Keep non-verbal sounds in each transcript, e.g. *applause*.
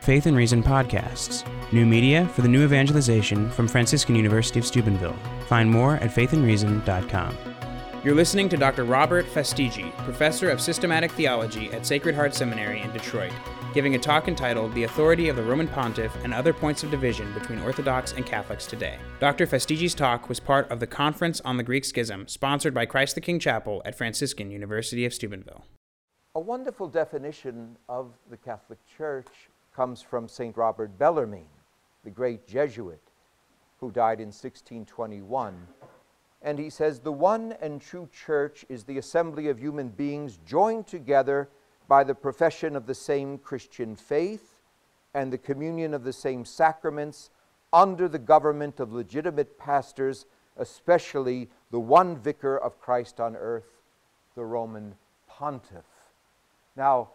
Faith and Reason podcasts, new media for the new evangelization from Franciscan University of Steubenville. Find more at faithandreason.com. You're listening to Dr. Robert Fastiggi, professor of systematic theology at Sacred Heart Seminary in Detroit, giving a talk entitled The Authority of the Roman Pontiff and Other Points of Division Between Orthodox and Catholics Today. Dr. Fastiggi's talk was part of the Conference on the Greek Schism, sponsored by Christ the King Chapel at Franciscan University of Steubenville. A wonderful definition of the Catholic Church comes from St. Robert Bellarmine, the great Jesuit who died in 1621. And he says, The one and true church is the assembly of human beings joined together by the profession of the same Christian faith and the communion of the same sacraments under the government of legitimate pastors, especially the one vicar of Christ on earth, the Roman pontiff. Now,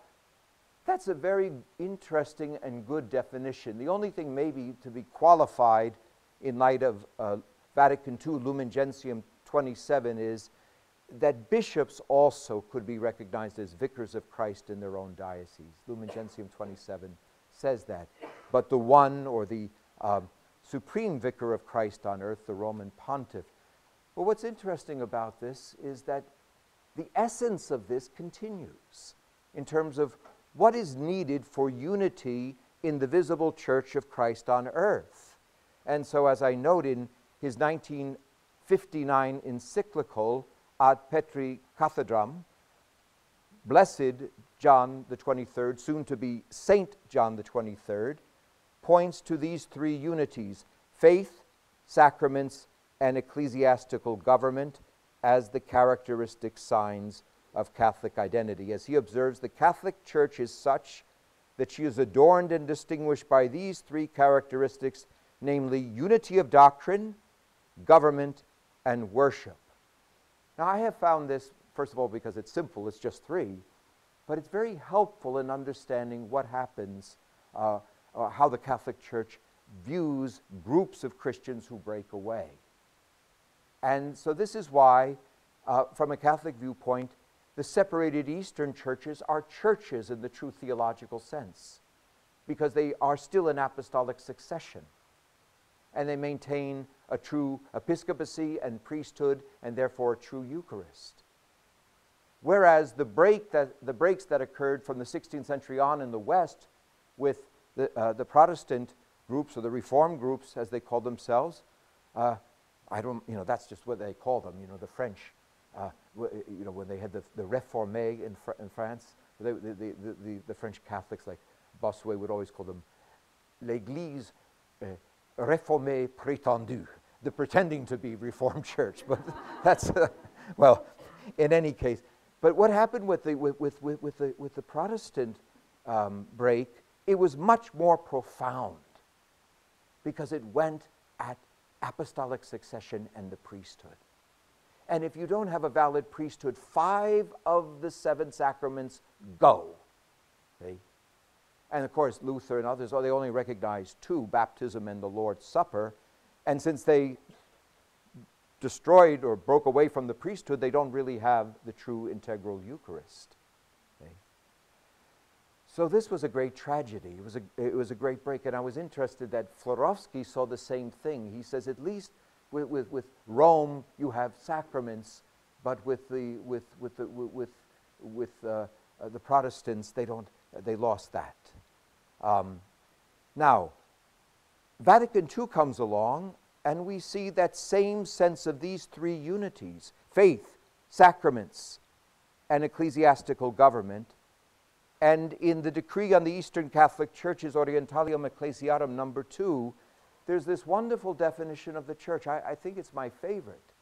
that's a very interesting and good definition. The only thing, maybe, to be qualified in light of uh, Vatican II, Lumen Gentium 27, is that bishops also could be recognized as vicars of Christ in their own diocese. Lumen Gentium 27 says that. But the one or the um, supreme vicar of Christ on earth, the Roman pontiff. Well, what's interesting about this is that the essence of this continues in terms of what is needed for unity in the visible church of Christ on earth. And so, as I note in his 1959 encyclical Ad Petri Cathedram, Blessed John the 23rd, soon to be Saint John the 23rd, points to these three unities faith, sacraments, and ecclesiastical government as the characteristic signs of Catholic identity. As he observes, the Catholic Church is such that she is adorned and distinguished by these three characteristics namely, unity of doctrine, government, and worship. Now, I have found this, first of all, because it's simple, it's just three, but it's very helpful in understanding what happens, uh, uh, how the Catholic Church views groups of Christians who break away. And so, this is why, uh, from a Catholic viewpoint, the separated Eastern churches are churches in the true theological sense because they are still in apostolic succession and they maintain a true episcopacy and priesthood and therefore a true Eucharist. Whereas the, break that, the breaks that occurred from the 16th century on in the West with the, uh, the Protestant groups or the Reformed groups, as they call themselves, uh, I don't, you know, that's just what they call them, you know, the French uh, you know, when they had the, the Réformés in, Fr- in France, they, the, the, the, the, French Catholics, like Bossuet, would always call them l'Église uh, réformée prétendue, the pretending to be Reformed *laughs* church. But *laughs* that's, uh, well, in any case. But what happened with the, with, with, with, with the, with the Protestant um, break, it was much more profound because it went at apostolic succession and the priesthood. And if you don't have a valid priesthood, five of the seven sacraments go. And of course, Luther and others, oh, they only recognize two baptism and the Lord's Supper. And since they destroyed or broke away from the priesthood, they don't really have the true integral Eucharist. So this was a great tragedy. It was a, it was a great break. And I was interested that Florovsky saw the same thing. He says, at least with, with, with Rome, you have sacraments, but with the, with, with the, with, with uh, uh, the Protestants, they, don't, they lost that. Um, now, Vatican II comes along, and we see that same sense of these three unities faith, sacraments, and ecclesiastical government. And in the decree on the Eastern Catholic Churches, Orientalium Ecclesiarum number two, there's this wonderful definition of the church. I, I think it's my favorite,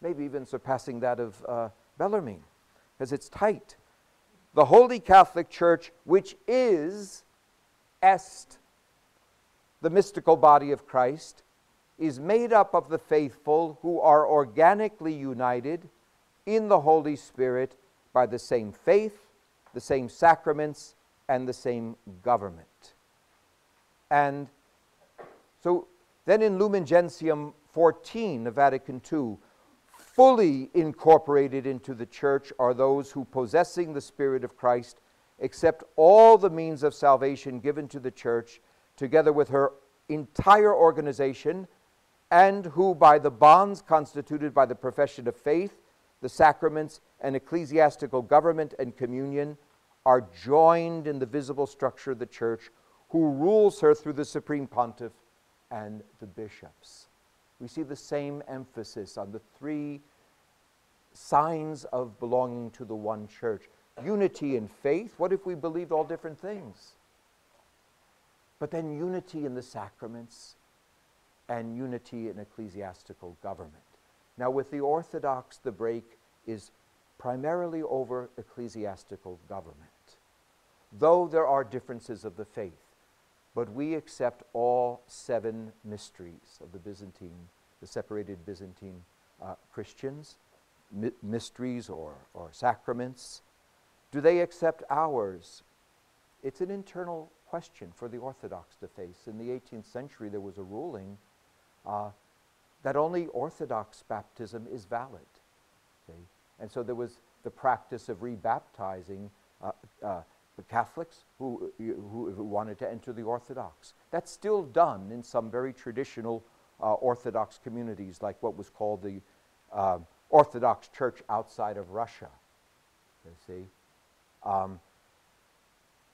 maybe even surpassing that of uh, Bellarmine, because it's tight. The Holy Catholic Church, which is est, the mystical body of Christ, is made up of the faithful who are organically united in the Holy Spirit by the same faith, the same sacraments, and the same government. And so then in Lumen Gentium 14 of Vatican II, fully incorporated into the church are those who, possessing the Spirit of Christ, accept all the means of salvation given to the church, together with her entire organization, and who, by the bonds constituted by the profession of faith, the sacraments, and ecclesiastical government and communion, are joined in the visible structure of the church, who rules her through the supreme pontiff and the bishops. We see the same emphasis on the three signs of belonging to the one church unity in faith. What if we believed all different things? But then unity in the sacraments and unity in ecclesiastical government. Now, with the Orthodox, the break is primarily over ecclesiastical government, though there are differences of the faith. But we accept all seven mysteries of the Byzantine, the separated Byzantine uh, Christians, my- mysteries or, or sacraments. Do they accept ours? It's an internal question for the Orthodox to face. In the 18th century, there was a ruling uh, that only Orthodox baptism is valid. See? And so there was the practice of rebaptizing uh, uh, the Catholics who, who, wanted to enter the Orthodox. That's still done in some very traditional uh, Orthodox communities, like what was called the uh, Orthodox Church outside of Russia. You see? Um,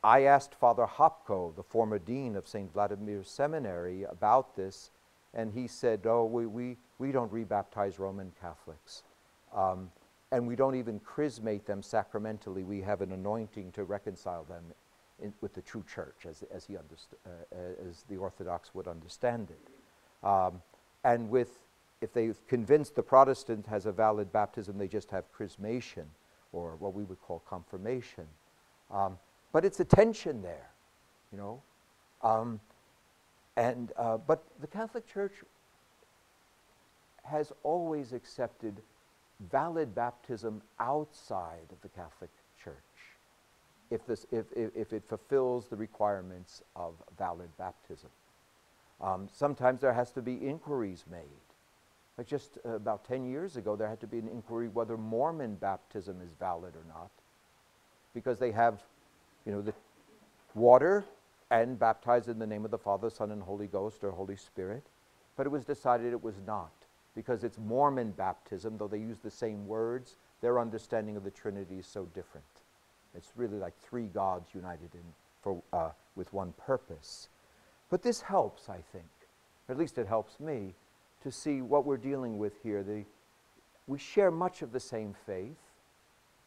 I asked Father Hopko, the former dean of St. Vladimir Seminary, about this, and he said, Oh, we, we, we don't rebaptize Roman Catholics. Um, and we don't even chrismate them sacramentally. We have an anointing to reconcile them in, with the true church, as, as, he underst- uh, as the Orthodox would understand it. Um, and with, if they've convinced the Protestant has a valid baptism, they just have chrismation, or what we would call confirmation. Um, but it's a tension there, you know. Um, and, uh, but the Catholic Church has always accepted valid baptism outside of the Catholic Church if, this, if, if, if it fulfills the requirements of valid baptism. Um, sometimes there has to be inquiries made. Like just uh, about 10 years ago, there had to be an inquiry whether Mormon baptism is valid or not, because they have, you know, the water and baptized in the name of the Father, Son, and Holy Ghost or Holy Spirit, but it was decided it was not because it's Mormon baptism, though they use the same words, their understanding of the Trinity is so different. It's really like three gods united in, for, uh, with one purpose. But this helps, I think, at least it helps me, to see what we're dealing with here. The, we share much of the same faith,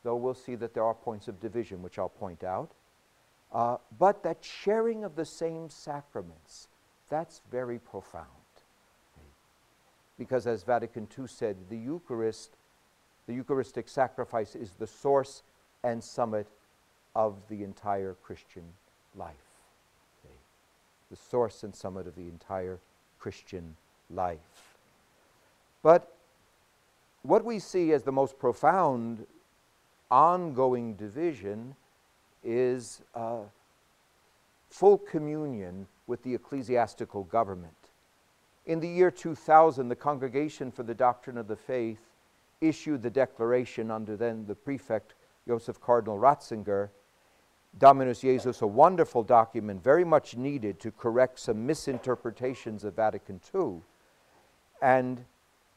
though we'll see that there are points of division, which I'll point out. Uh, but that sharing of the same sacraments, that's very profound because as Vatican II said, the Eucharist, the Eucharistic sacrifice is the source and summit of the entire Christian life. Okay? The source and summit of the entire Christian life. But what we see as the most profound ongoing division is uh, full communion with the ecclesiastical government. In the year 2000, the Congregation for the Doctrine of the Faith issued the declaration under then the prefect Joseph Cardinal Ratzinger, Dominus Jesus, a wonderful document, very much needed to correct some misinterpretations of Vatican II. And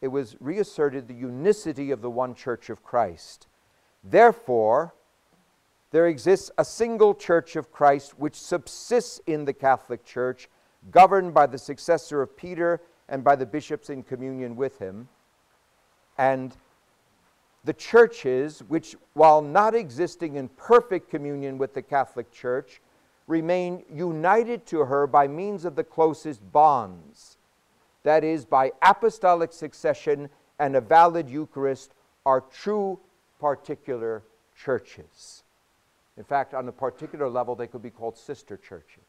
it was reasserted the unicity of the one church of Christ. Therefore, there exists a single church of Christ which subsists in the Catholic Church governed by the successor of Peter and by the bishops in communion with him. And the churches, which, while not existing in perfect communion with the Catholic Church, remain united to her by means of the closest bonds. That is, by apostolic succession and a valid Eucharist, are true particular churches. In fact, on a particular level, they could be called sister churches.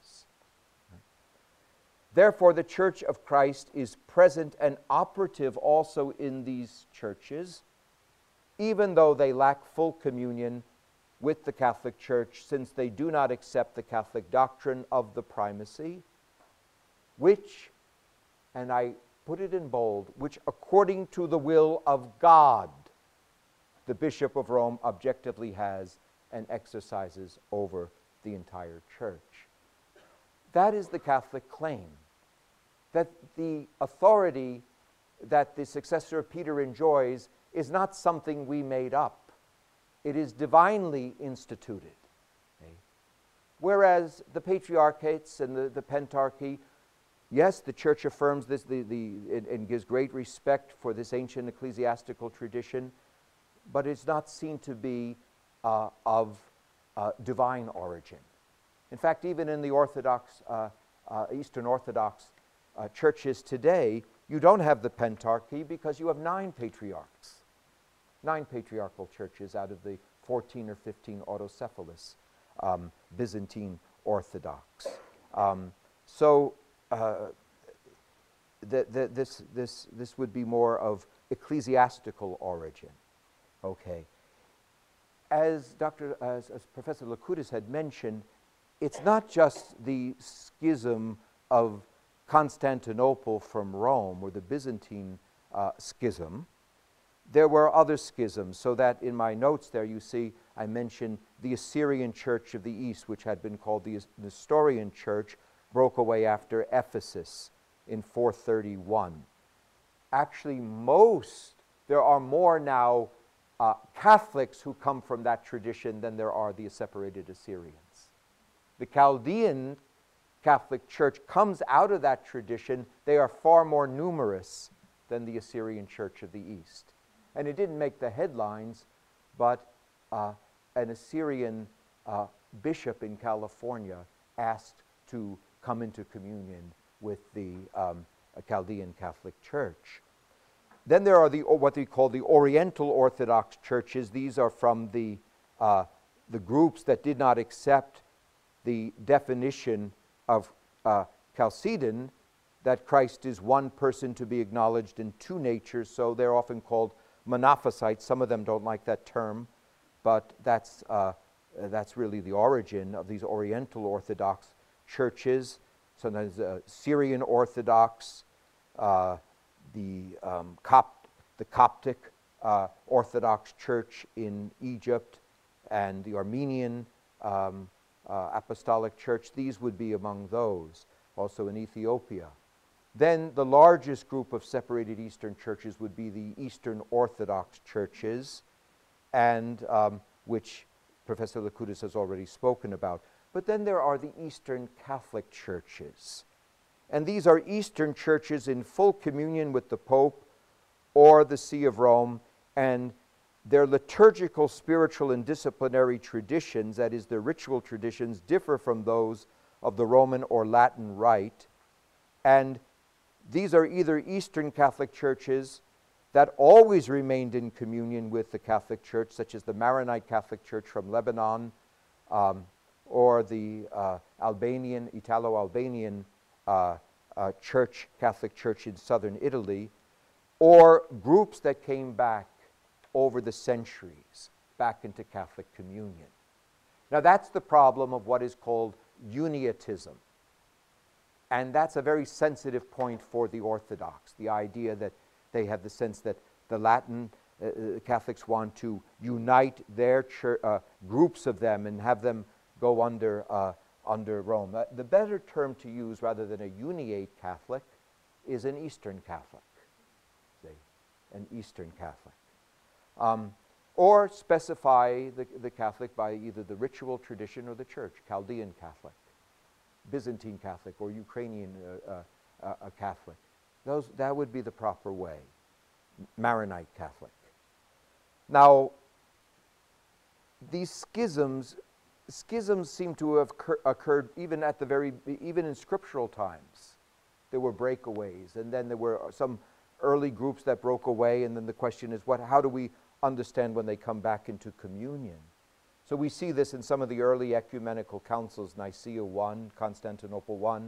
Therefore, the Church of Christ is present and operative also in these churches, even though they lack full communion with the Catholic Church, since they do not accept the Catholic doctrine of the primacy, which, and I put it in bold, which according to the will of God, the Bishop of Rome objectively has and exercises over the entire church. That is the Catholic claim that the authority that the successor of Peter enjoys is not something we made up, it is divinely instituted. Okay? Whereas the patriarchates and the, the pentarchy, yes, the church affirms this the, the, and, and gives great respect for this ancient ecclesiastical tradition, but it's not seen to be uh, of uh, divine origin. In fact, even in the Orthodox, uh, uh Eastern Orthodox uh, churches today, you don't have the pentarchy because you have nine patriarchs, nine patriarchal churches out of the 14 or 15 autocephalous um, Byzantine Orthodox. Um, so uh, the, the, this, this, this would be more of ecclesiastical origin. Okay. As Dr. As, as Professor Loukoutas had mentioned, it's not just the schism of Constantinople from Rome, or the Byzantine uh, schism. There were other schisms, so that in my notes there you see I mentioned the Assyrian Church of the East, which had been called the Nestorian Church, broke away after Ephesus in 431. Actually, most, there are more now uh, Catholics who come from that tradition than there are the separated Assyrians. The Chaldean Catholic Church comes out of that tradition, they are far more numerous than the Assyrian Church of the East. And it didn't make the headlines, but uh, an Assyrian uh, bishop in California asked to come into communion with the um, Chaldean Catholic Church. Then there are the, what we call the Oriental Orthodox churches. These are from the, uh, the groups that did not accept the definition of uh, Chalcedon that Christ is one person to be acknowledged in two natures, so they're often called monophysites. Some of them don't like that term, but that's, uh, that's really the origin of these Oriental Orthodox churches. Sometimes uh, Syrian Orthodox, uh, the, um, Copt- the Coptic uh, Orthodox Church in Egypt, and the Armenian um, uh, Apostolic Church, these would be among those, also in Ethiopia. Then the largest group of separated Eastern churches would be the Eastern Orthodox churches, and um, which Professor Loukoutas has already spoken about. But then there are the Eastern Catholic churches. And these are Eastern churches in full communion with the Pope or the See of Rome, and their liturgical, spiritual, and disciplinary traditions, that is, their ritual traditions, differ from those of the Roman or Latin Rite. And these are either Eastern Catholic churches that always remained in communion with the Catholic Church, such as the Maronite Catholic Church from Lebanon, um, or the uh, Albanian, Italo Albanian uh, uh, Church, Catholic Church in southern Italy, or groups that came back over the centuries back into Catholic communion. Now, that's the problem of what is called uniatism. And that's a very sensitive point for the Orthodox the idea that they have the sense that the Latin uh, uh Catholics want to unite their church, uh, groups of them and have them go under, uh, under Rome. Uh, the better term to use rather than a uniate Catholic is an Eastern Catholic. See? An Eastern Catholic. Um, or specify the, the Catholic by either the ritual tradition or the church, Chaldean Catholic, Byzantine Catholic, or Ukrainian uh, uh, uh, Catholic. Those, that would be the proper way. Maronite Catholic. Now, these schisms, schisms seem to have cur- occurred even at the very, even in scriptural times. There were breakaways, and then there were some early groups that broke away, and then the question is, what, how do we understand when they come back into communion. So we see this in some of the early ecumenical councils Nicaea I, Constantinople I,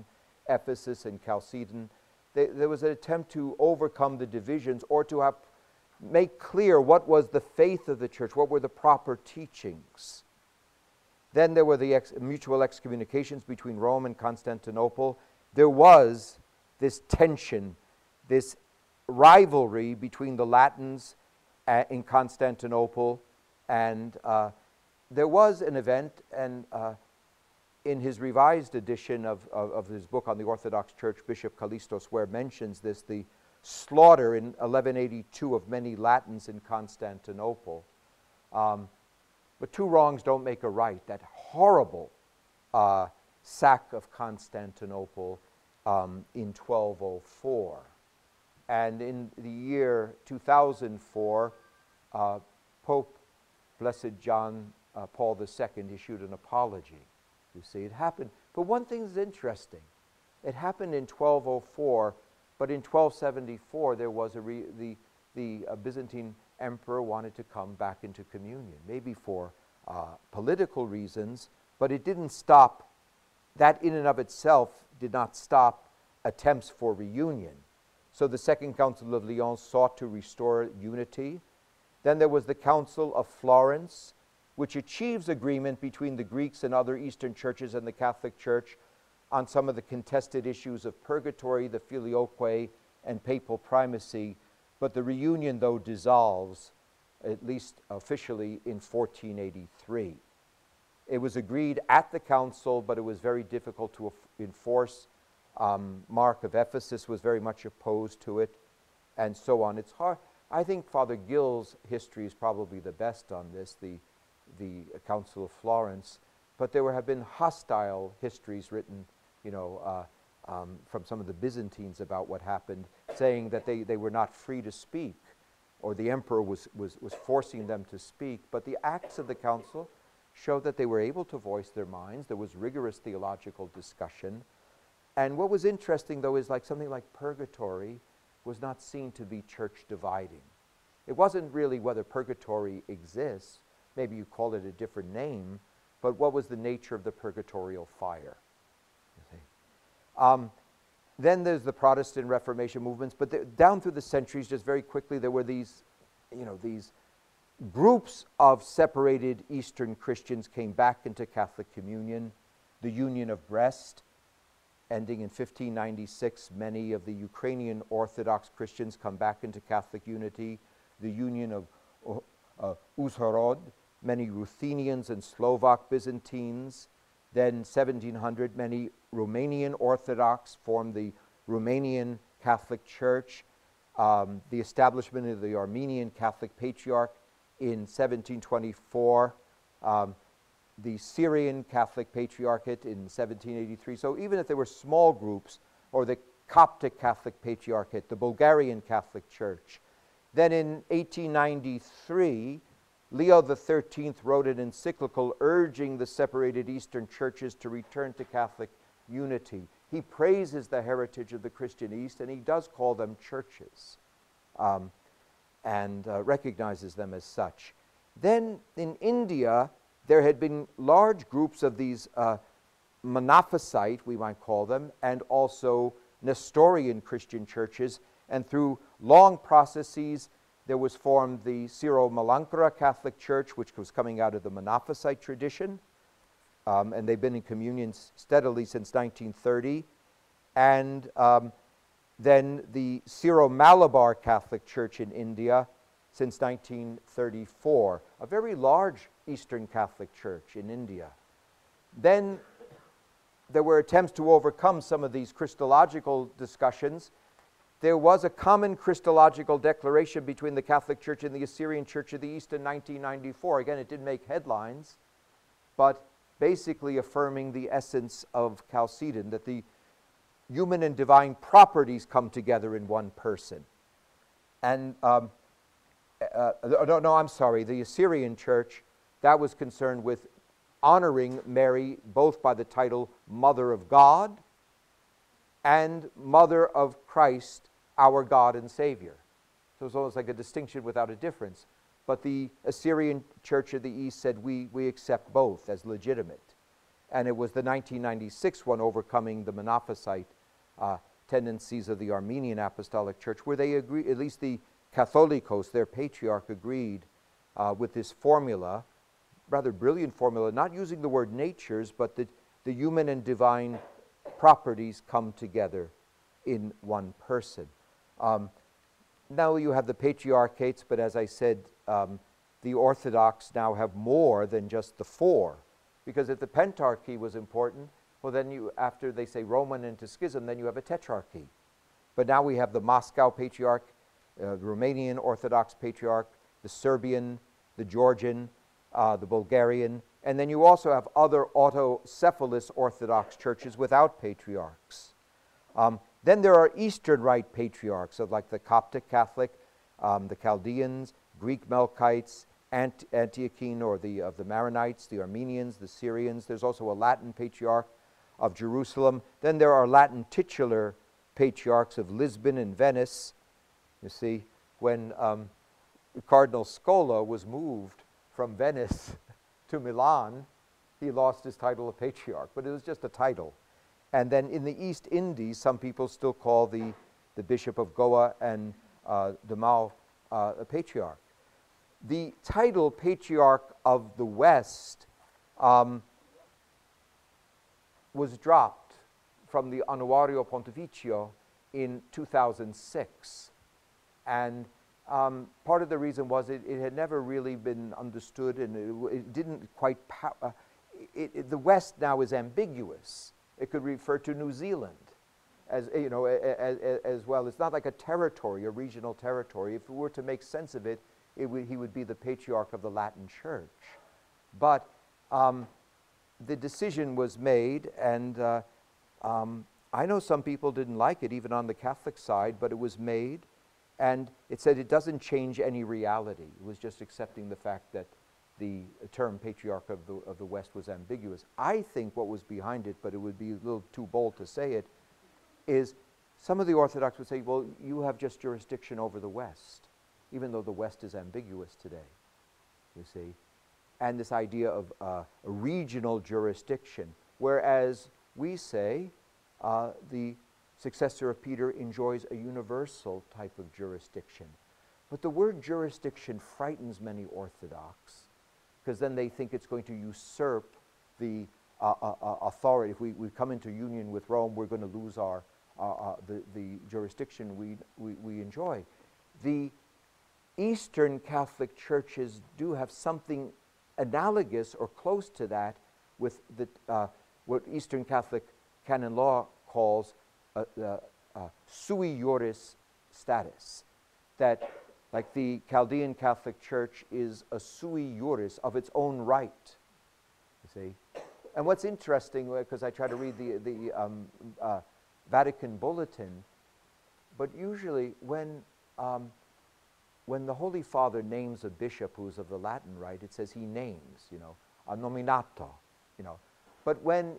Ephesus, and Chalcedon. They, there was an attempt to overcome the divisions or to have, make clear what was the faith of the church, what were the proper teachings. Then there were the ex- mutual excommunications between Rome and Constantinople. There was this tension, this rivalry between the Latins in Constantinople and uh, there was an event, and uh, in his revised edition of, of, of, his book on the Orthodox Church, Bishop Kallistos Ware mentions this the slaughter in 1182 of many Latins in Constantinople. Um, but two wrongs don't make a right. That horrible uh, sack of Constantinople um, in 1204. And in the year 2004, uh, Pope Blessed John uh, Paul II issued an apology. You see, it happened. But one thing is interesting. It happened in 1204, but in 1274 there was a re- the the uh, Byzantine emperor wanted to come back into communion, maybe for uh, political reasons, but it didn't stop. That in and of itself did not stop attempts for reunion. So the Second Council of Lyon sought to restore unity. Then there was the Council of Florence, which achieves agreement between the Greeks and other Eastern churches and the Catholic Church on some of the contested issues of purgatory, the filioque, and papal primacy. But the reunion, though, dissolves, at least officially, in 1483. It was agreed at the council, but it was very difficult to enforce. Um, Mark of Ephesus was very much opposed to it, and so on. It's hard. I think Father Gill's history is probably the best on this. The the Council of Florence, but there have been hostile histories written, you know, uh, um, from some of the Byzantines about what happened, saying that they, they were not free to speak, or the emperor was, was, was forcing them to speak. But the acts of the council show that they were able to voice their minds. There was rigorous theological discussion. And what was interesting, though, is like something like purgatory was not seen to be church dividing. It wasn't really whether purgatory exists, maybe you call it a different name, but what was the nature of the purgatorial fire? Um, then there's the Protestant Reformation movements, but the, down through the centuries, just very quickly, there were these, you know, these groups of separated Eastern Christians came back into Catholic communion. The Union of Brest, ending in 1596, many of the Ukrainian Orthodox Christians come back into Catholic unity. The Union of uh, Uzhhorod, many Ruthenians and Slovak Byzantines. Then 1700, many Romanian Orthodox formed the Romanian Catholic Church. Um, the establishment of the Armenian Catholic Patriarch in 1724. Um, the Syrian Catholic Patriarchate in 1783. So even if there were small groups, or the Coptic Catholic Patriarchate, the Bulgarian Catholic Church. Then in 1893, Leo XIII wrote an encyclical urging the separated Eastern churches to return to Catholic unity. He praises the heritage of the Christian East and he does call them churches um, and uh, recognizes them as such. Then in India, there had been large groups of these uh, Monophysite, we might call them, and also Nestorian Christian churches. And through long processes, there was formed the Syro-Malankara Catholic Church, which was coming out of the Monophysite tradition. Um, and they've been in communion steadily since 1930. And um, then the Syro-Malabar Catholic Church in India since 1934, a very large Eastern Catholic Church in India. Then there were attempts to overcome some of these Christological discussions there was a common Christological declaration between the Catholic Church and the Assyrian Church of the East in 1994. Again, it didn't make headlines, but basically affirming the essence of Chalcedon that the human and divine properties come together in one person. And um, uh, uh no, no, I'm sorry, the Assyrian Church, that was concerned with honoring Mary both by the title Mother of God and Mother of Christ our God and Savior. So it's almost like a distinction without a difference. But the Assyrian Church of the East said we, we accept both as legitimate. And it was the 1996 one overcoming the Monophysite uh, tendencies of the Armenian Apostolic Church, where they agree, at least the Catholicos, their patriarch, agreed uh, with this formula, rather brilliant formula, not using the word natures, but that the human and divine properties come together in one person. Um, now you have the patriarchates, but as I said, um, the Orthodox now have more than just the four. Because if the Pentarchy was important, well, then you, after they say Roman into schism, then you have a tetrarchy. But now we have the Moscow Patriarch, uh, the Romanian Orthodox Patriarch, the Serbian, the Georgian, uh, the Bulgarian, and then you also have other autocephalous Orthodox churches without patriarchs. Um, then there are Eastern Rite patriarchs, of like the Coptic Catholic, um, the Chaldeans, Greek Melkites, Ant- Antiochene or the, of the Maronites, the Armenians, the Syrians. There's also a Latin patriarch of Jerusalem. Then there are Latin titular patriarchs of Lisbon and Venice. You see, when um, Cardinal Scola was moved from Venice *laughs* to Milan, he lost his title of patriarch, but it was just a title. And then in the East Indies, some people still call the, the Bishop of Goa and uh, Mao uh, a patriarch. The title Patriarch of the West um, was dropped from the Annuario Pontificio in 2006. And um, part of the reason was it, it, had never really been understood and it, it didn't quite, uh, it, the West now is ambiguous. It could refer to New Zealand as, you know, as, as well. It's not like a territory, a regional territory. If we were to make sense of it, it would, he would be the patriarch of the Latin church. But um, the decision was made, and uh, um, I know some people didn't like it, even on the Catholic side, but it was made. And it said it doesn't change any reality. It was just accepting the fact that the term patriarch of the, of the West was ambiguous. I think what was behind it, but it would be a little too bold to say it, is some of the Orthodox would say, well, you have just jurisdiction over the West, even though the West is ambiguous today, you see. And this idea of uh, a regional jurisdiction, whereas we say uh, the successor of Peter enjoys a universal type of jurisdiction. But the word jurisdiction frightens many Orthodox because then they think it's going to usurp the uh, uh, uh, authority. If we, we come into union with Rome, we're going to lose our, uh, uh, the, the jurisdiction we, we, we enjoy. The Eastern Catholic churches do have something analogous or close to that with the, uh, what Eastern Catholic canon law calls a, a, a sui juris status, that like the Chaldean Catholic Church is a sui juris of its own right. You see? And what's interesting, because uh, I try to read the, the um, uh, Vatican Bulletin, but usually when, um, when the Holy Father names a bishop who's of the Latin rite, it says he names, you know, a nominato, you know. But when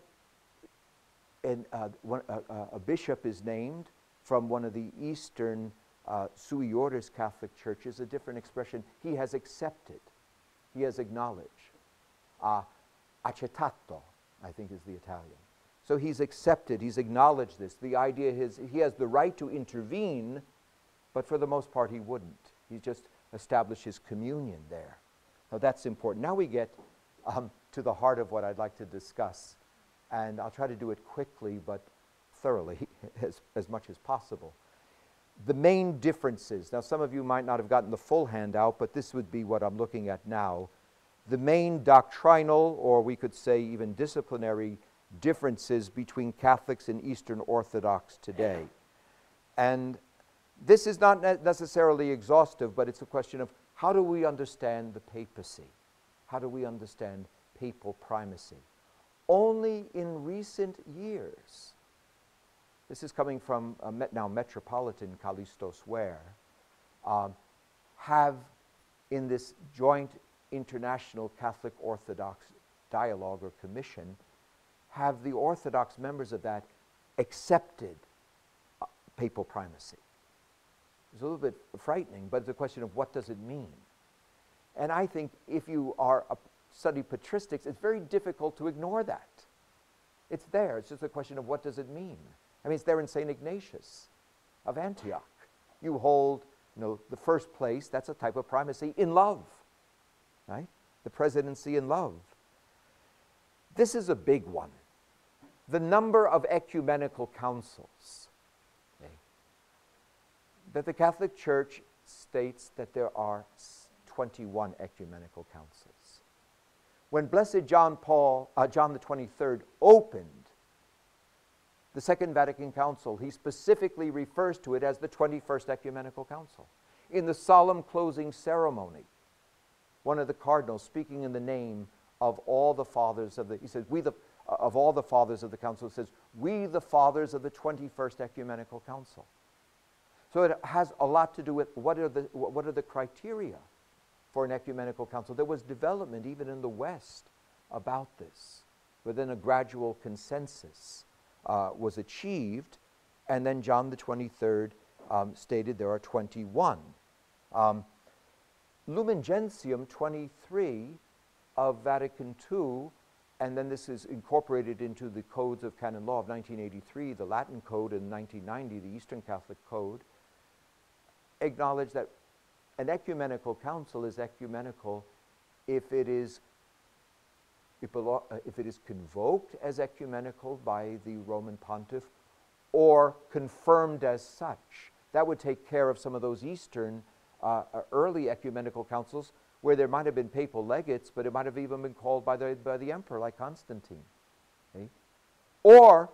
and uh, one, uh, uh, a bishop is named from one of the Eastern uh, sui juris Catholic churches, a different expression. He has accepted, he has acknowledged. Uh, accettato, I think is the Italian. So he's accepted, he's acknowledged this. The idea is he has the right to intervene, but for the most part he wouldn't. He just established his communion there. Now that's important. Now we get um, to the heart of what I'd like to discuss and I'll try to do it quickly but thoroughly *laughs* as, as much as possible. The main differences, now some of you might not have gotten the full handout, but this would be what I'm looking at now. The main doctrinal, or we could say even disciplinary, differences between Catholics and Eastern Orthodox today. And this is not necessarily exhaustive, but it's a question of how do we understand the papacy? How do we understand papal primacy? Only in recent years, this is coming from uh, now Metropolitan Kallistos Ware, um, have in this joint international Catholic Orthodox dialogue or commission, have the Orthodox members of that accepted uh, papal primacy. It's a little bit frightening, but it's a question of what does it mean? And I think if you are a study patristics, it's very difficult to ignore that. It's there. It's just a question of what does it mean. I mean, it's there in St. Ignatius of Antioch. You hold you know, the first place, that's a type of primacy in love, right? The presidency in love. This is a big one. The number of ecumenical councils. Okay? That the Catholic Church states that there are 21 ecumenical councils. When Blessed John Paul, uh, John the 23rd opened the Second Vatican Council, he specifically refers to it as the 21st Ecumenical Council. In the solemn closing ceremony, one of the cardinals speaking in the name of all the fathers of the, he says, we the, uh, of all the fathers of the council, says, we the fathers of the 21st Ecumenical Council. So it has a lot to do with what are the, what are the criteria for an ecumenical council. There was development even in the West about this, but then a gradual consensus uh, was achieved, and then John the 23rd um, stated there are 21. Um, Lumen Gentium 23 of Vatican II, and then this is incorporated into the codes of canon law of 1983, the Latin Code, in 1990, the Eastern Catholic Code, acknowledge that an ecumenical council is ecumenical if it is uh, if it is convoked as ecumenical by the Roman pontiff or confirmed as such. That would take care of some of those Eastern uh, uh, early ecumenical councils where there might have been papal legates, but it might have even been called by the, by the emperor, like Constantine. Okay? Or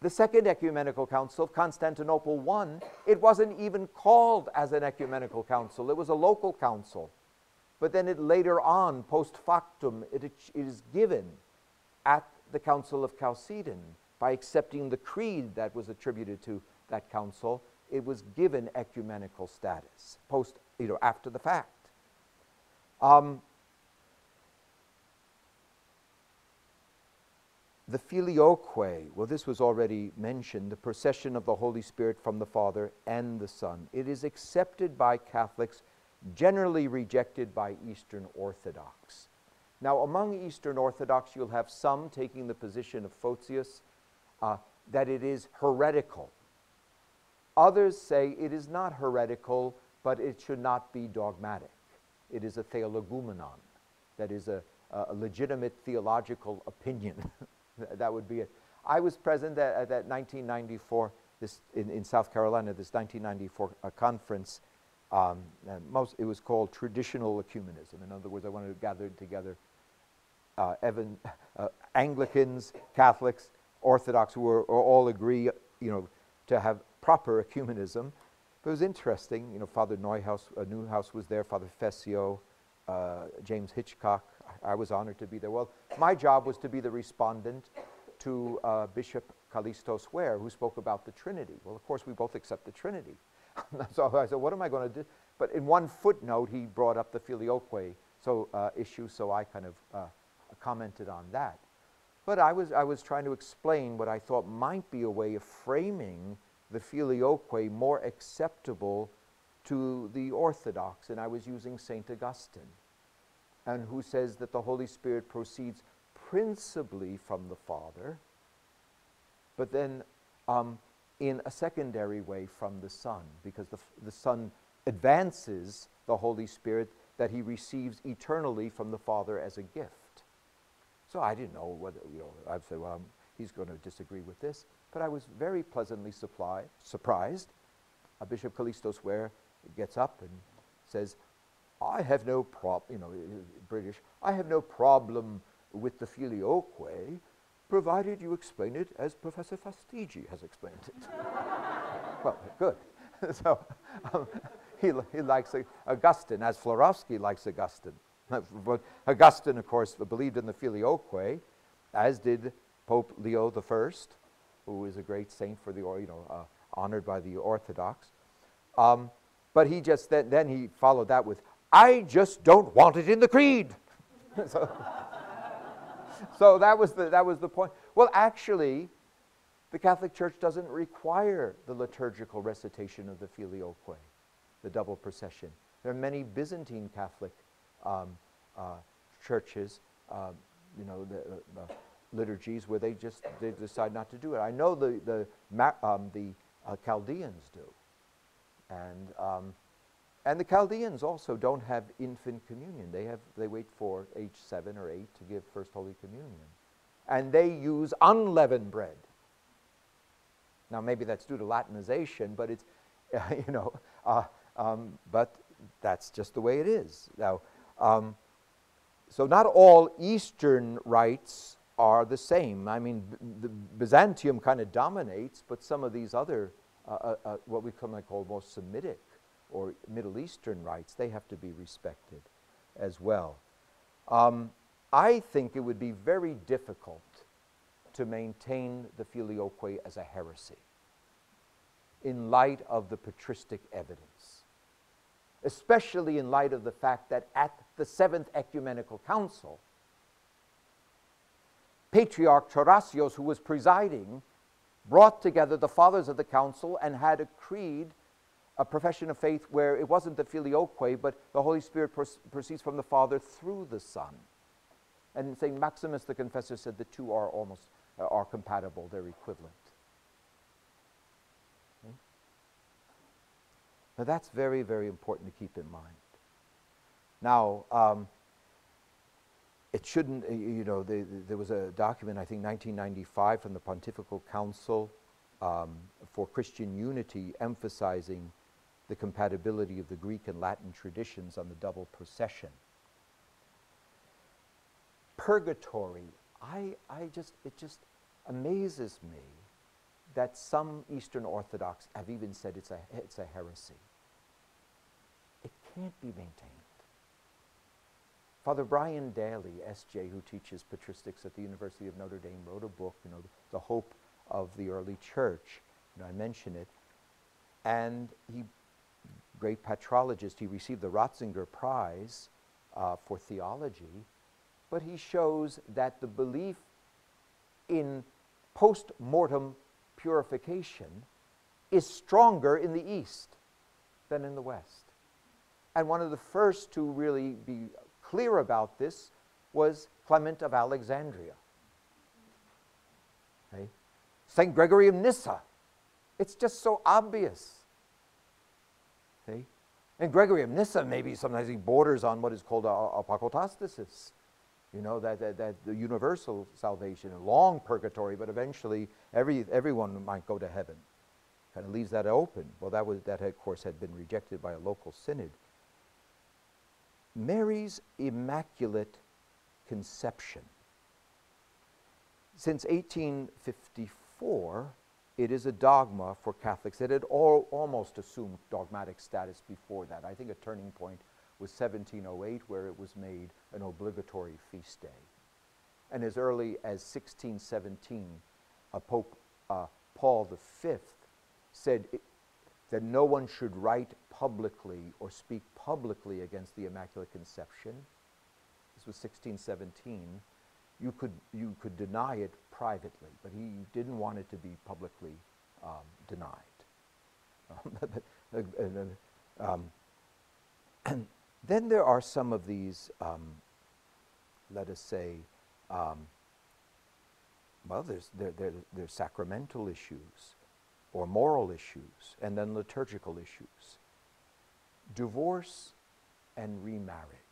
the Second Ecumenical Council of Constantinople I, it wasn't even called as an ecumenical council, it was a local council. But then it later on, post factum, it, it is given at the Council of Chalcedon by accepting the creed that was attributed to that council. It was given ecumenical status post, you know, after the fact. Um, the filioque, well, this was already mentioned, the procession of the Holy Spirit from the Father and the Son. It is accepted by Catholics generally rejected by Eastern Orthodox. Now, among Eastern Orthodox, you'll have some taking the position of Photius uh, that it is heretical. Others say it is not heretical, but it should not be dogmatic. It is a theologumenon, that is a, a legitimate theological opinion. *laughs* that would be it. I was present at, at that 1994, this, in, in South Carolina, this 1994 uh, conference um, most, it was called traditional ecumenism. In other words, I wanted to gather together uh, Evan, uh, Anglicans, Catholics, Orthodox, who were, all agree, you know, to have proper ecumenism. But it was interesting. You know, Father Neuhaus, uh, Newhouse was there. Father Fessio, uh, James Hitchcock. I, I, was honored to be there. Well, my job was to be the respondent to uh, Bishop Kallistos Ware, who spoke about the Trinity. Well, of course, we both accept the Trinity. *laughs* so I said, what am I going to do? But in one footnote, he brought up the filioque so, uh, issue, so I kind of uh, commented on that. But I was, I was trying to explain what I thought might be a way of framing the filioque more acceptable to the Orthodox, and I was using St. Augustine, and who says that the Holy Spirit proceeds principally from the Father, but then um, in a secondary way from the Son, because the, the Son advances the Holy Spirit that he receives eternally from the Father as a gift. So I didn't know whether, you know, I'd say, well, he's going to disagree with this. But I was very pleasantly supply, surprised. A Bishop Kallistos Ware gets up and says, I have no problem, you know, British, I have no problem with the filioque provided you explain it as Professor Fastiggi has explained it. *laughs* well, good. *laughs* so um, *laughs* he, he likes Augustine, as Florovsky likes Augustine. But Augustine, of course, believed in the filioque, as did Pope Leo I, who is a great saint for the, you know, uh, honored by the Orthodox. Um, but he just then, then he followed that with, I just don't want it in the creed. *laughs* so, so that was, the, that was the point. Well, actually, the Catholic Church doesn't require the liturgical recitation of the filioque, the double procession. There are many Byzantine Catholic um, uh, churches, uh, you know, the, uh, liturgies where they just they decide not to do it. I know the the um, the uh, Chaldeans do, and um, and the Chaldeans also don't have infant communion. They, have, they wait for age seven or eight to give First Holy Communion. And they use unleavened bread. Now, maybe that's due to Latinization, but it's, *laughs* you know, uh, um, but that's just the way it is. Now, um, so not all Eastern rites are the same. I mean, the Byzantium kind of dominates, but some of these other, uh, uh, uh, what we come call more Semitic or Middle Eastern rites, they have to be respected as well. Um, I think it would be very difficult to maintain the filioque as a heresy in light of the patristic evidence, especially in light of the fact that at the Seventh Ecumenical Council, Patriarch Tarasios, who was presiding, brought together the fathers of the council and had a creed, a profession of faith where it wasn't the filioque, but the Holy Spirit proceeds from the Father through the Son. And St. Maximus the Confessor said the two are almost uh, are compatible, they're equivalent. Okay? Now that's very, very important to keep in mind. Now, um, it shouldn't, you know, they, there was a document, I think 1995, from the Pontifical Council um, for Christian Unity emphasizing the compatibility of the Greek and Latin traditions on the double procession purgatory. I, I just, it just amazes me that some Eastern Orthodox have even said it's a, it's a heresy. It can't be maintained. Father Brian Daly, SJ, who teaches patristics at the University of Notre Dame, wrote a book, you know, The Hope of the Early Church. You know, I mention it. And he, great patrologist, he received the Ratzinger Prize uh, for theology but he shows that the belief in post mortem purification is stronger in the East than in the West. And one of the first to really be clear about this was Clement of Alexandria. Okay? St. Gregory of Nyssa. It's just so obvious. And Gregory of Nyssa, maybe sometimes he borders on what is called apocatastasis you know, that, that, that the universal salvation, a long purgatory, but eventually every, everyone might go to heaven. Kind of leaves that open. Well, that, was, that, of course, had been rejected by a local synod. Mary's Immaculate Conception. Since 1854, it is a dogma for Catholics. It had all, almost assumed dogmatic status before that. I think a turning point was 1708, where it was made an obligatory feast day. And as early as 1617, uh, Pope uh, Paul V said it, that no one should write publicly or speak publicly against the Immaculate Conception. This was 1617. You could, you could deny it privately, but he didn't want it to be publicly um, denied. um, *laughs* and *clears throat* then there are some of these, um, let us say, um, well, there's, there, there, there's sacramental issues or moral issues, and then liturgical issues. Divorce and remarriage.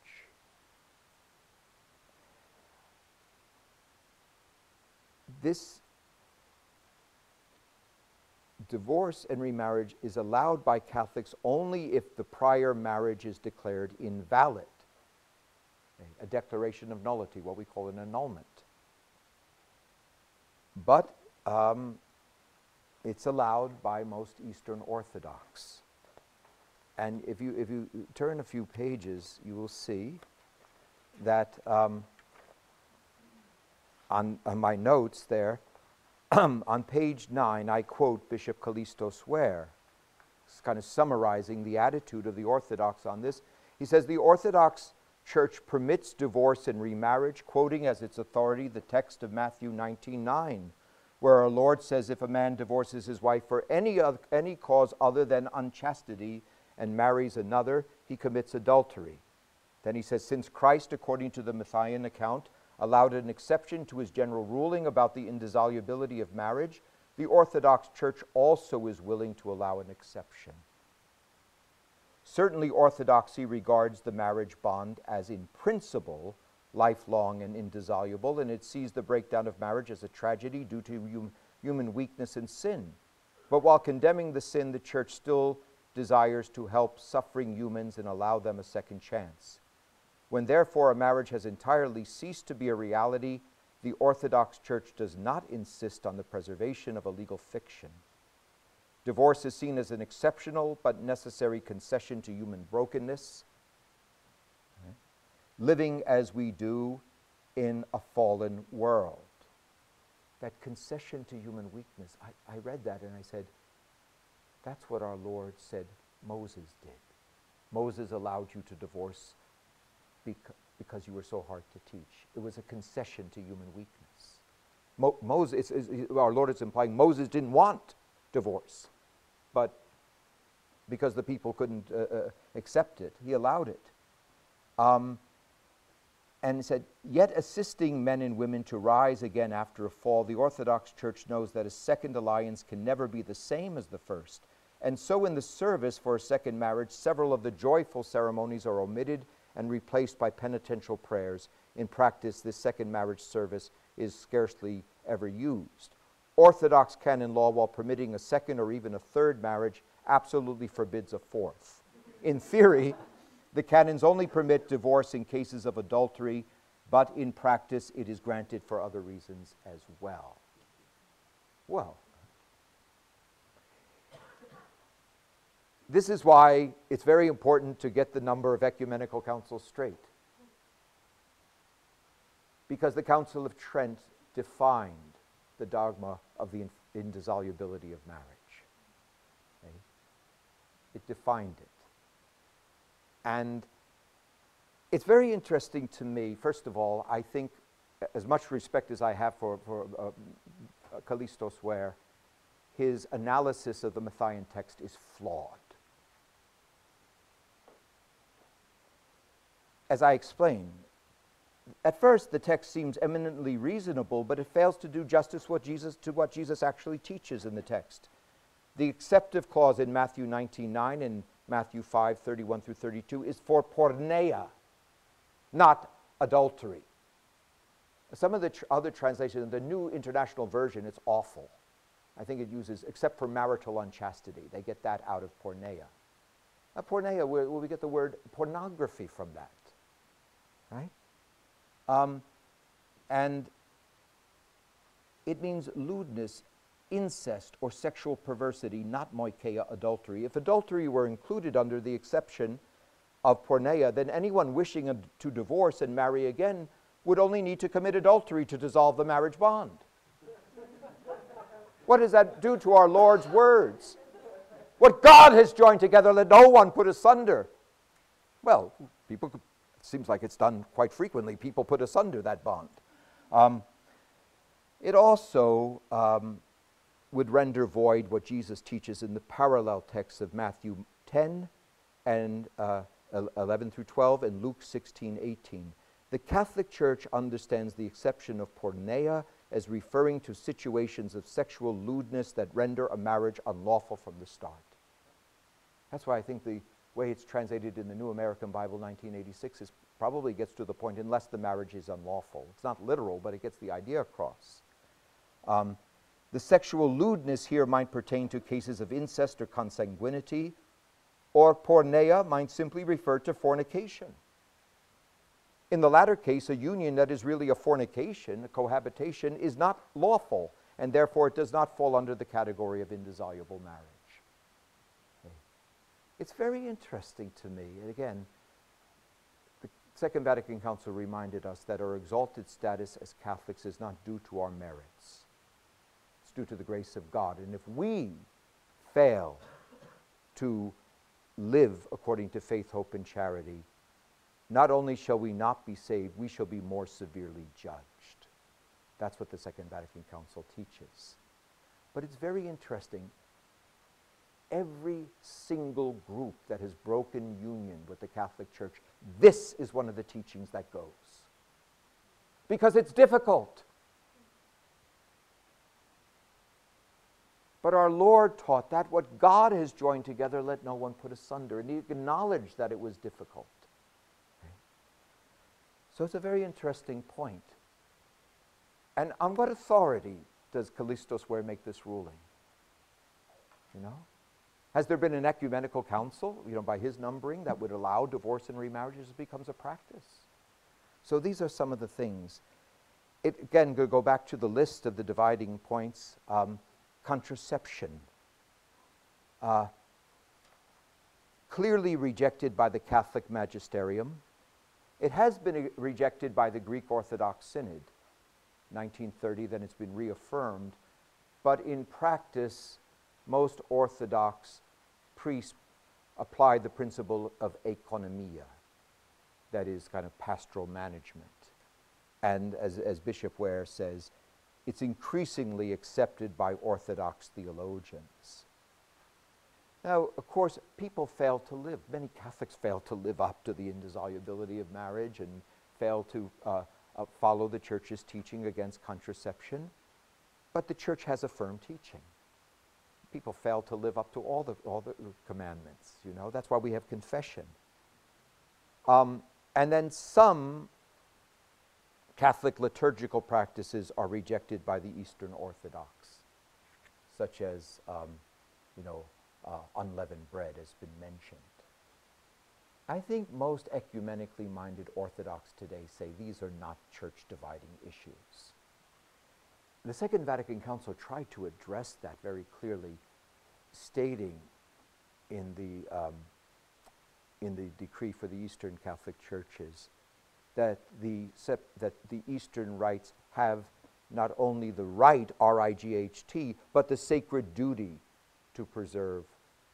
This divorce and remarriage is allowed by Catholics only if the prior marriage is declared invalid. A declaration of nullity, what we call an annulment. But um, it's allowed by most Eastern Orthodox. And if you, if you turn a few pages, you will see that um, on, on my notes there, *clears throat* on page nine, I quote Bishop Kallistos Ware, kind of summarizing the attitude of the Orthodox on this. He says the Orthodox Church permits divorce and remarriage, quoting as its authority the text of Matthew 19 9, where our Lord says, If a man divorces his wife for any, other, any cause other than unchastity and marries another, he commits adultery. Then he says, Since Christ, according to the Matthean account, allowed an exception to his general ruling about the indissolubility of marriage, the Orthodox Church also is willing to allow an exception. Certainly, Orthodoxy regards the marriage bond as, in principle, lifelong and indissoluble, and it sees the breakdown of marriage as a tragedy due to hum- human weakness and sin. But while condemning the sin, the Church still desires to help suffering humans and allow them a second chance. When therefore a marriage has entirely ceased to be a reality, the Orthodox Church does not insist on the preservation of a legal fiction. Divorce is seen as an exceptional but necessary concession to human brokenness, living as we do in a fallen world. That concession to human weakness, I, I read that and I said, that's what our Lord said Moses did. Moses allowed you to divorce because you were so hard to teach. It was a concession to human weakness. Mo- Moses, our Lord is implying Moses didn't want divorce, but because the people couldn't uh, uh, accept it, he allowed it. Um, and said, Yet assisting men and women to rise again after a fall, the Orthodox Church knows that a second alliance can never be the same as the first. And so, in the service for a second marriage, several of the joyful ceremonies are omitted and replaced by penitential prayers. In practice, this second marriage service is scarcely ever used. Orthodox canon law, while permitting a second or even a third marriage, absolutely forbids a fourth. In theory, the canons only permit divorce in cases of adultery, but in practice it is granted for other reasons as well. Well, this is why it's very important to get the number of ecumenical councils straight. Because the Council of Trent defined the dogma of the indissolubility of marriage. Okay? It defined it. And it's very interesting to me, first of all, I think, as much respect as I have for, for uh, Kallistos Ware, his analysis of the Matthean text is flawed. As I explain, at first the text seems eminently reasonable, but it fails to do justice what Jesus, to what Jesus actually teaches in the text. The exceptive clause in Matthew 19:9 and Matthew 5 31 through 32, is for porneia, not adultery. Some of the tr- other translations, the New International Version, it's awful. I think it uses, except for marital unchastity. They get that out of porneia. A porneia, where, where we get the word pornography from that, right? Um, and it means lewdness incest or sexual perversity, not moicheia adultery. If adultery were included under the exception of porneia, then anyone wishing to divorce and marry again would only need to commit adultery to dissolve the marriage bond. what does that do to our Lord's words? What God has joined together, let no one put asunder. Well, people, it seems like it's done quite frequently. People put asunder that bond. Um, it also um, would render void what Jesus teaches in the parallel texts of Matthew 10 and uh, 11 through 12 and Luke 16, 18. The Catholic Church understands the exception of porneia as referring to situations of sexual lewdness that render a marriage unlawful from the start. That's why I think the way it's translated in the New American Bible 1986 is probably gets to the point unless the marriage is unlawful. It's not literal, but it gets the idea across. Um, the sexual lewdness here might pertain to cases of incest or consanguinity, or porneia might simply refer to fornication. In the latter case, a union that is really a fornication, a cohabitation, is not lawful, and therefore it does not fall under the category of indissoluble marriage. It's very interesting to me, and again, the Second Vatican Council reminded us that our exalted status as Catholics is not due to our merits It's due to the grace of God. And if we fail to live according to faith, hope, and charity, not only shall we not be saved, we shall be more severely judged. That's what the Second Vatican Council teaches. But it's very interesting. Every single group that has broken union with the Catholic Church, this is one of the teachings that goes. Because it's difficult. But our Lord taught that what God has joined together, let no one put asunder. And he acknowledged that it was difficult. So it's a very interesting point. And on what authority does Kallistos Ware make this ruling? You know? Has there been an ecumenical council, you know, by his numbering, that would allow divorce and remarriages? It becomes a practice. So these are some of the things. It, again, go back to the list of the dividing points. Um, contraception. Uh, clearly rejected by the Catholic magisterium. It has been rejected by the Greek Orthodox Synod, 1930, then it's been reaffirmed. But in practice, most Orthodox priests apply the principle of oikonomia, that is, kind of pastoral management. And as, as Bishop Ware says, it's increasingly accepted by Orthodox theologians. Now, of course, people fail to live, many Catholics fail to live up to the indissolubility of marriage and fail to uh, uh, follow the church's teaching against contraception. But the church has a firm teaching people fail to live up to all the, all the commandments, you know. That's why we have confession. Um, and then some Catholic liturgical practices are rejected by the Eastern Orthodox, such as, um, you know, uh, unleavened bread has been mentioned. I think most ecumenically minded Orthodox today say these are not church dividing issues. The Second Vatican Council tried to address that very clearly, stating in the, um, in the decree for the Eastern Catholic churches that the, that the Eastern rites have not only the right, R I G H T, but the sacred duty to preserve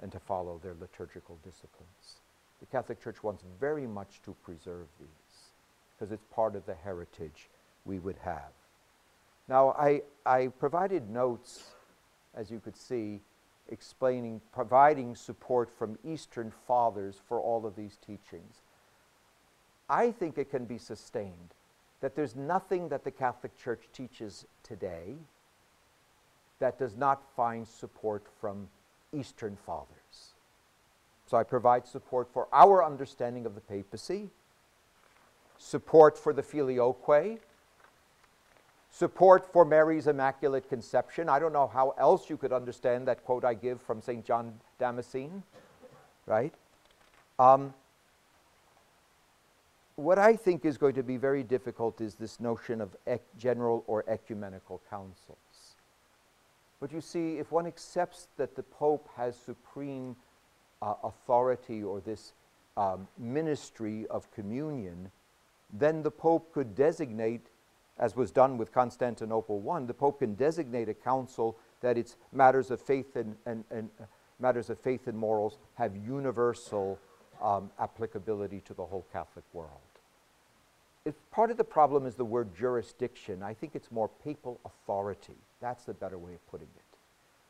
and to follow their liturgical disciplines. The Catholic Church wants very much to preserve these because it's part of the heritage we would have. Now, I, I provided notes, as you could see, explaining, providing support from Eastern fathers for all of these teachings. I think it can be sustained that there's nothing that the Catholic Church teaches today that does not find support from Eastern fathers. So I provide support for our understanding of the papacy, support for the filioque, support for Mary's Immaculate Conception. I don't know how else you could understand that quote I give from St. John Damascene, right? Um, what I think is going to be very difficult is this notion of general or ecumenical councils. But you see, if one accepts that the Pope has supreme uh, authority or this um, ministry of communion, then the Pope could designate as was done with Constantinople I, the Pope can designate a council that its matters of faith and, and, and uh, matters of faith and morals have universal um, applicability to the whole Catholic world. If part of the problem is the word jurisdiction, I think it's more papal authority. That's the better way of putting it.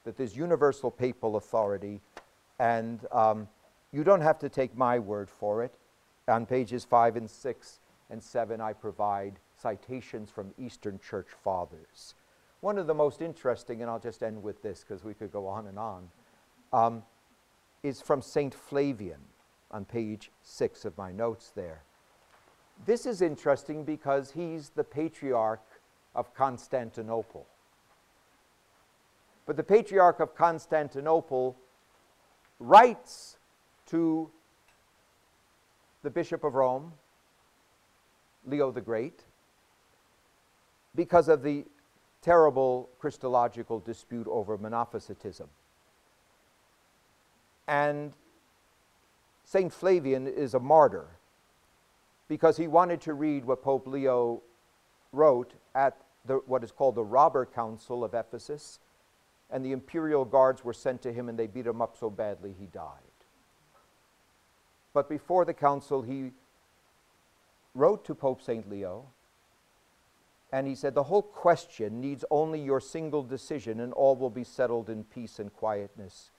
That there's universal papal authority, and um, you don't have to take my word for it. On pages five and six and seven, I provide citations from Eastern Church Fathers. One of the most interesting, and I'll just end with this because we could go on and on, um, is from St. Flavian on page six of my notes there. This is interesting because he's the patriarch of Constantinople. But the patriarch of Constantinople writes to the Bishop of Rome, Leo the Great, because of the terrible Christological dispute over Monophysitism. And St. Flavian is a martyr because he wanted to read what Pope Leo wrote at the, what is called the Robber Council of Ephesus, and the imperial guards were sent to him and they beat him up so badly he died. But before the council, he wrote to Pope St. Leo and he said, The whole question needs only your single decision, and all will be settled in peace and quietness.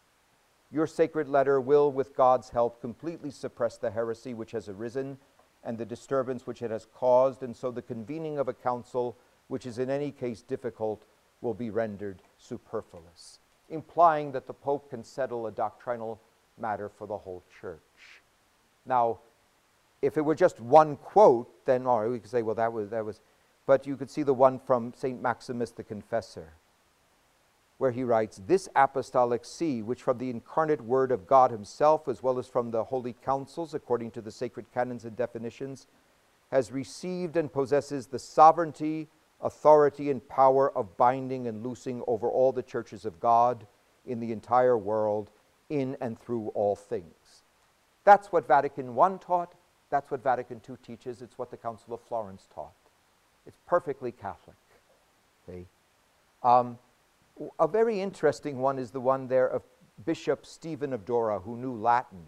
Your sacred letter will, with God's help, completely suppress the heresy which has arisen and the disturbance which it has caused, and so the convening of a council, which is in any case difficult, will be rendered superfluous, implying that the Pope can settle a doctrinal matter for the whole church. Now, if it were just one quote, then right, we could say, well, that was, that was but you could see the one from St. Maximus the Confessor. where he writes, This apostolic see, which from the incarnate word of God himself, as well as from the holy councils, according to the sacred canons and definitions, has received and possesses the sovereignty, authority, and power of binding and loosing over all the churches of God in the entire world, in and through all things. That's what Vatican I taught. That's what Vatican II teaches. It's what the Council of Florence taught. It's perfectly Catholic. Um, a very interesting one is the one there of Bishop Stephen of Dora, who knew Latin.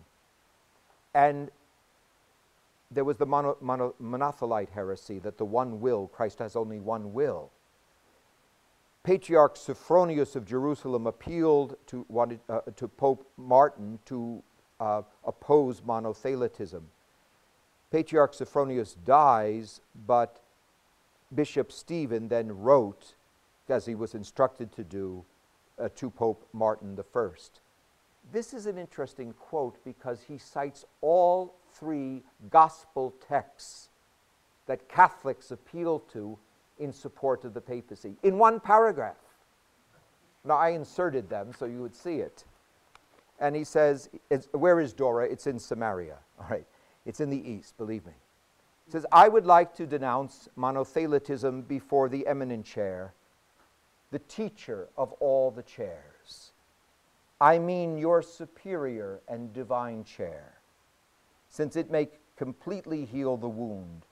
And there was the mono, mono, monothelite heresy that the one will, Christ has only one will. Patriarch Sophronius of Jerusalem appealed to, wanted, uh, to Pope Martin to uh, oppose monothelitism. Patriarch Sophronius dies, but Bishop Stephen then wrote, as he was instructed to do, uh, to Pope Martin I. This is an interesting quote because he cites all three gospel texts that Catholics appeal to in support of the papacy in one paragraph. Now, I inserted them so you would see it. And he says, Where is Dora? It's in Samaria. All right. It's in the east, believe me. Says, I would like to denounce monothelitism before the eminent chair, the teacher of all the chairs. I mean your superior and divine chair, since it may completely heal the wound.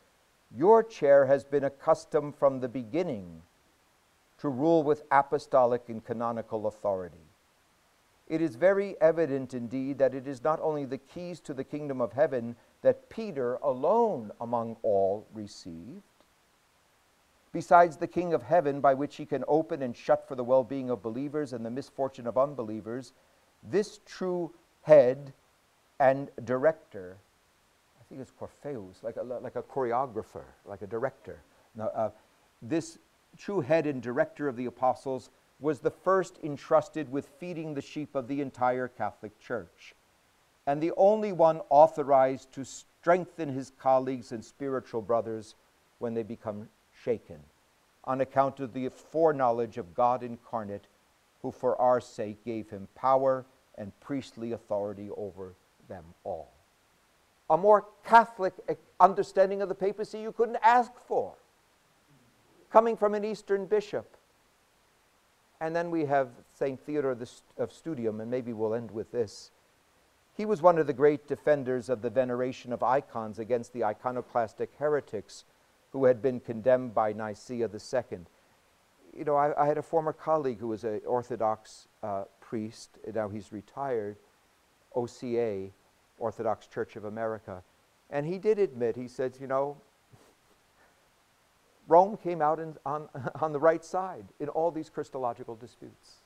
Your chair has been accustomed from the beginning to rule with apostolic and canonical authority. It is very evident indeed that it is not only the keys to the kingdom of heaven that Peter alone among all received, besides the King of heaven by which he can open and shut for the well being of believers and the misfortune of unbelievers, this true head and director, I think it's coryphaeus, like a, like a choreographer, like a director. Now, uh, this true head and director of the apostles was the first entrusted with feeding the sheep of the entire Catholic Church and the only one authorized to strengthen his colleagues and spiritual brothers when they become shaken, on account of the foreknowledge of God incarnate, who for our sake gave him power and priestly authority over them all. A more Catholic eh, understanding of the papacy you couldn't ask for, coming from an Eastern bishop. And then we have St. Theodore of Studium, and maybe we'll end with this. He was one of the great defenders of the veneration of icons against the iconoclastic heretics who had been condemned by Nicaea II. You know, I, I had a former colleague who was an Orthodox uh, priest, now he's retired, OCA, Orthodox Church of America. And he did admit, he said, you know, Rome came out in, on, *laughs* on the right side in all these Christological disputes.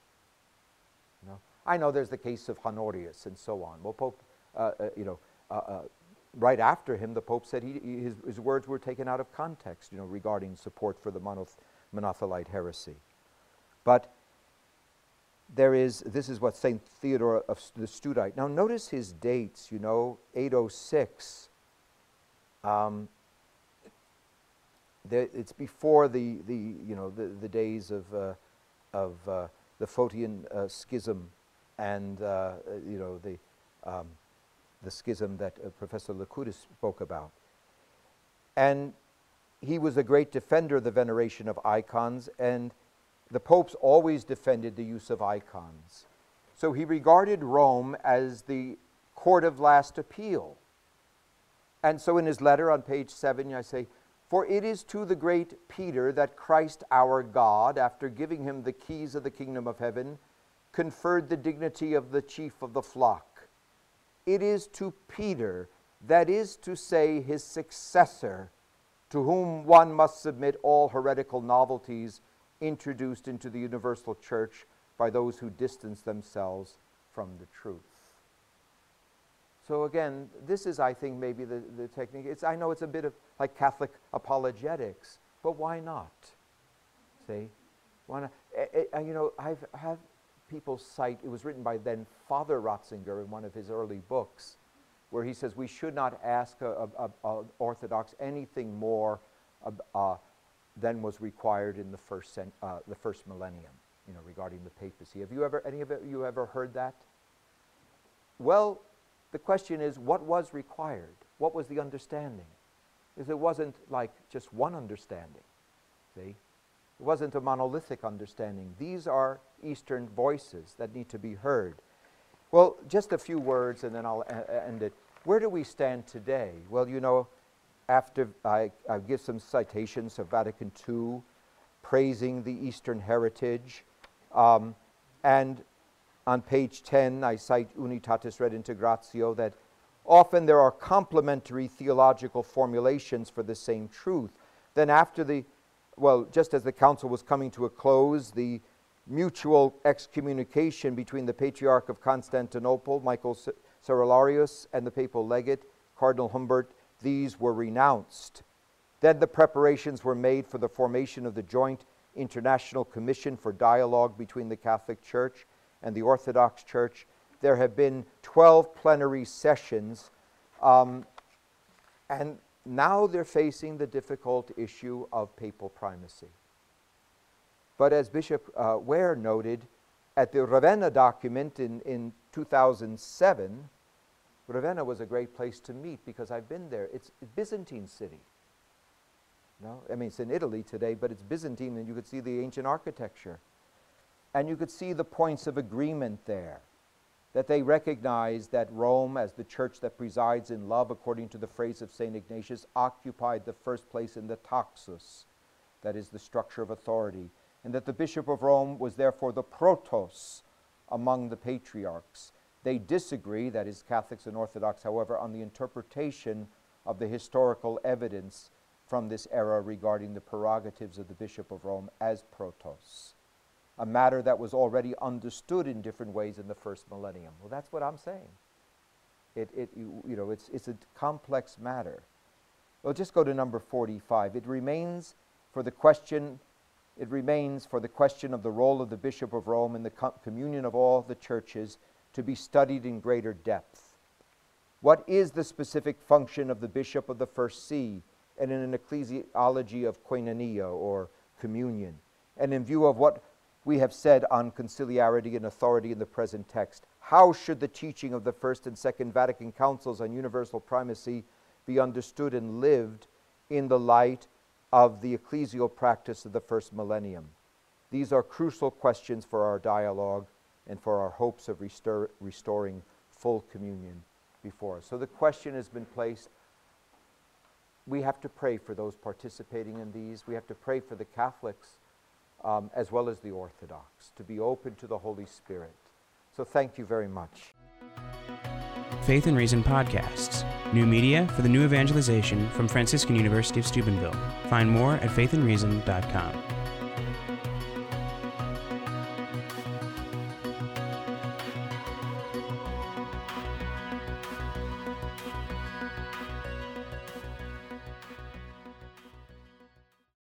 You know, I know there's the case of Honorius and so on. Well, Pope, uh, uh, you know, uh, uh, right after him, the Pope said he, his, his, words were taken out of context, you know, regarding support for the monoth- monothelite heresy. But there is, this is what St. Theodore of the Studite. Now, notice his dates, you know, 806. Um, it's before the, the, you know, the, the days of, uh, of uh, the Photian uh, schism and uh, you know the um, the schism that uh, Professor Lacoutus spoke about. And he was a great defender of the veneration of icons, and the popes always defended the use of icons. So he regarded Rome as the court of last appeal. And so in his letter on page 7, I say, For it is to the great Peter that Christ our God, after giving him the keys of the kingdom of heaven, conferred the dignity of the chief of the flock. It is to Peter, that is to say, his successor, to whom one must submit all heretical novelties introduced into the universal church by those who distance themselves from the truth. So again, this is, I think, maybe the, the technique. It's, I know it's a bit of like Catholic apologetics, but why not? See? Why not? Eh, eh, you know, I've, have people cite, it was written by then Father Ratzinger in one of his early books, where he says we should not ask a Orthodox anything more uh, than was required in the first, uh, the first millennium. you know, regarding the papacy. Have you ever, any of you ever heard that? Well, the question is, what was required? What was the understanding? Is it wasn't like just one understanding, see? It wasn't a monolithic understanding. These are Eastern voices that need to be heard. Well, just a few words and then I'll end it. Where do we stand today? Well, you know, after I, I give some citations of Vatican II, praising the Eastern heritage, um, and on page 10, I cite Unitatis Redintegratio that often there are complementary theological formulations for the same truth. Then, after the, well, just as the council was coming to a close, the mutual excommunication between the Patriarch of Constantinople, Michael Cerularius, and the papal legate, Cardinal Humbert, these were renounced. Then the preparations were made for the formation of the joint International Commission for Dialogue between the Catholic Church and the Orthodox Church. There have been 12 plenary sessions, um, and now they're facing the difficult issue of papal primacy. But as Bishop uh, Ware noted, at the Ravenna document in, in 2007, Ravenna was a great place to meet because I've been there. It's a Byzantine city. No, I mean, it's in Italy today, but it's Byzantine, and you could see the ancient architecture. And you could see the points of agreement there. That they recognized that Rome, as the church that presides in love, according to the phrase of St. Ignatius, occupied the first place in the taxis, that is, the structure of authority, and that the Bishop of Rome was therefore the protos among the patriarchs. They disagree, that is, Catholics and Orthodox, however, on the interpretation of the historical evidence from this era regarding the prerogatives of the Bishop of Rome as protos, a matter that was already understood in different ways in the first millennium. Well, that's what I'm saying. It, it, you, know, it's, it's a complex matter. Well, just go to number 45. It remains for the question, it remains for the question of the role of the Bishop of Rome in the co- communion of all the churches to be studied in greater depth. What is the specific function of the Bishop of the First See and in an ecclesiology of koinonia or communion? And in view of what we have said on conciliarity and authority in the present text, how should the teaching of the First and Second Vatican Councils on universal primacy be understood and lived in the light of the ecclesial practice of the first millennium? These are crucial questions for our dialogue and for our hopes of restor- restoring full communion before us. So the question has been placed. We have to pray for those participating in these. We have to pray for the Catholics um, as well as the Orthodox to be open to the Holy Spirit. So thank you very much. Faith and Reason podcasts, new media for the new evangelization from Franciscan University of Steubenville. Find more at faithandreason.com.